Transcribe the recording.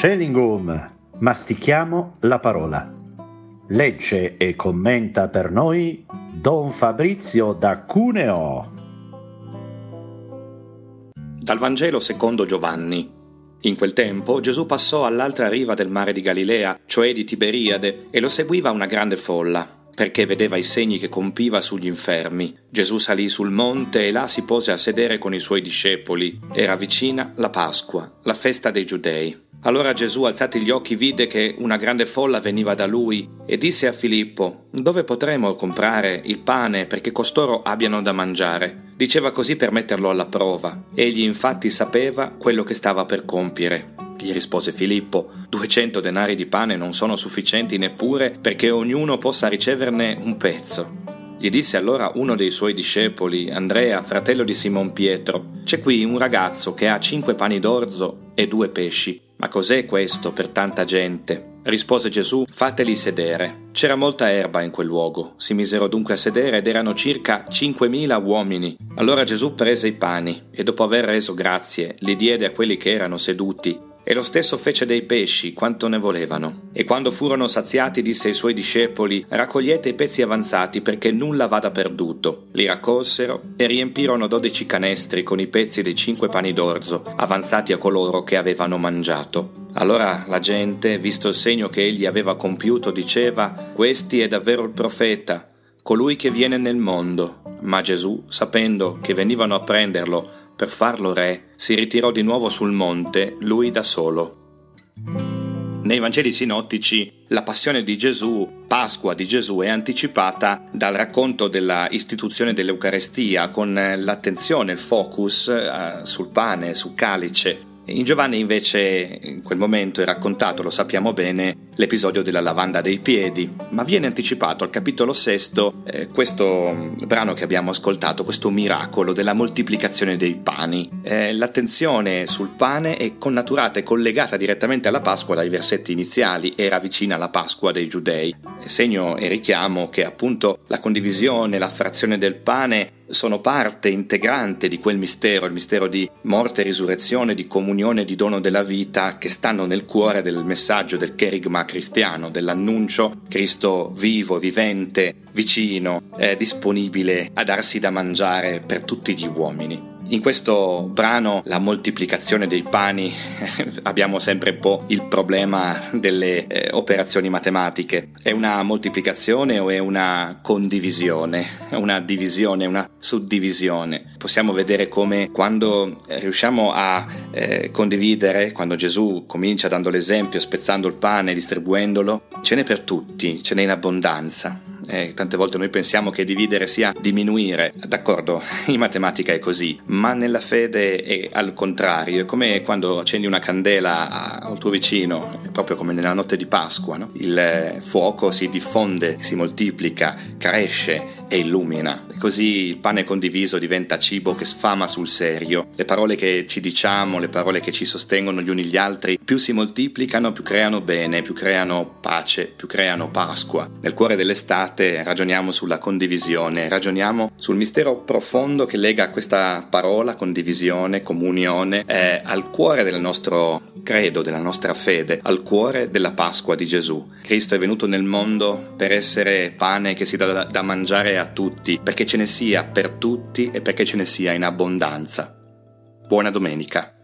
Celingum, mastichiamo la parola. Legge e commenta per noi Don Fabrizio da Cuneo. Dal Vangelo secondo Giovanni. In quel tempo Gesù passò all'altra riva del mare di Galilea, cioè di Tiberiade, e lo seguiva una grande folla, perché vedeva i segni che compiva sugli infermi. Gesù salì sul monte e là si pose a sedere con i suoi discepoli. Era vicina la Pasqua, la festa dei Giudei. Allora Gesù, alzati gli occhi, vide che una grande folla veniva da lui e disse a Filippo, Dove potremo comprare il pane perché costoro abbiano da mangiare? Diceva così per metterlo alla prova. Egli infatti sapeva quello che stava per compiere. Gli rispose Filippo, duecento denari di pane non sono sufficienti neppure perché ognuno possa riceverne un pezzo. Gli disse allora uno dei suoi discepoli, Andrea, fratello di Simon Pietro, c'è qui un ragazzo che ha cinque pani d'orzo e due pesci ma cos'è questo per tanta gente? Rispose Gesù, fateli sedere. C'era molta erba in quel luogo. Si misero dunque a sedere ed erano circa cinquemila uomini. Allora Gesù prese i pani e dopo aver reso grazie li diede a quelli che erano seduti e lo stesso fece dei pesci quanto ne volevano. E quando furono saziati disse ai suoi discepoli, raccogliete i pezzi avanzati perché nulla vada perduto. Li raccolsero e riempirono dodici canestri con i pezzi dei cinque pani d'orzo, avanzati a coloro che avevano mangiato. Allora la gente, visto il segno che egli aveva compiuto, diceva, Questi è davvero il profeta, colui che viene nel mondo. Ma Gesù, sapendo che venivano a prenderlo, per farlo re, si ritirò di nuovo sul monte, lui da solo. Nei Vangeli sinottici la passione di Gesù, Pasqua di Gesù, è anticipata dal racconto della istituzione dell'Eucarestia con l'attenzione, il focus eh, sul pane, sul calice in Giovanni invece in quel momento è raccontato, lo sappiamo bene, l'episodio della lavanda dei piedi, ma viene anticipato al capitolo sesto eh, questo brano che abbiamo ascoltato, questo miracolo della moltiplicazione dei pani. Eh, l'attenzione sul pane è connaturata e collegata direttamente alla Pasqua dai versetti iniziali, era vicina alla Pasqua dei giudei, segno e richiamo che appunto la condivisione, la frazione del pane sono parte integrante di quel mistero, il mistero di morte e risurrezione, di comunione e di dono della vita che stanno nel cuore del messaggio del cherigma cristiano, dell'annuncio Cristo vivo, vivente, vicino, eh, disponibile a darsi da mangiare per tutti gli uomini. In questo brano, la moltiplicazione dei pani, abbiamo sempre un po' il problema delle eh, operazioni matematiche. È una moltiplicazione o è una condivisione? Una divisione, una suddivisione? Possiamo vedere come quando riusciamo a eh, condividere, quando Gesù comincia dando l'esempio, spezzando il pane, distribuendolo, ce n'è per tutti, ce n'è in abbondanza eh, tante volte noi pensiamo che dividere sia diminuire, d'accordo, in matematica è così, ma nella fede è al contrario, è come quando accendi una candela al tuo vicino, proprio come nella notte di Pasqua, no? il fuoco si diffonde, si moltiplica, cresce e illumina. Così il pane condiviso diventa cibo che sfama sul serio. Le parole che ci diciamo, le parole che ci sostengono gli uni gli altri, più si moltiplicano, più creano bene, più creano pace, più creano Pasqua. Nel cuore dell'estate ragioniamo sulla condivisione, ragioniamo sul mistero profondo che lega questa parola, condivisione, comunione, eh, al cuore del nostro credo, della nostra fede, al cuore della Pasqua di Gesù. Cristo è venuto nel mondo per essere pane che si dà da mangiare a tutti, perché ce ne sia per tutti e perché ce ne sia in abbondanza. Buona domenica.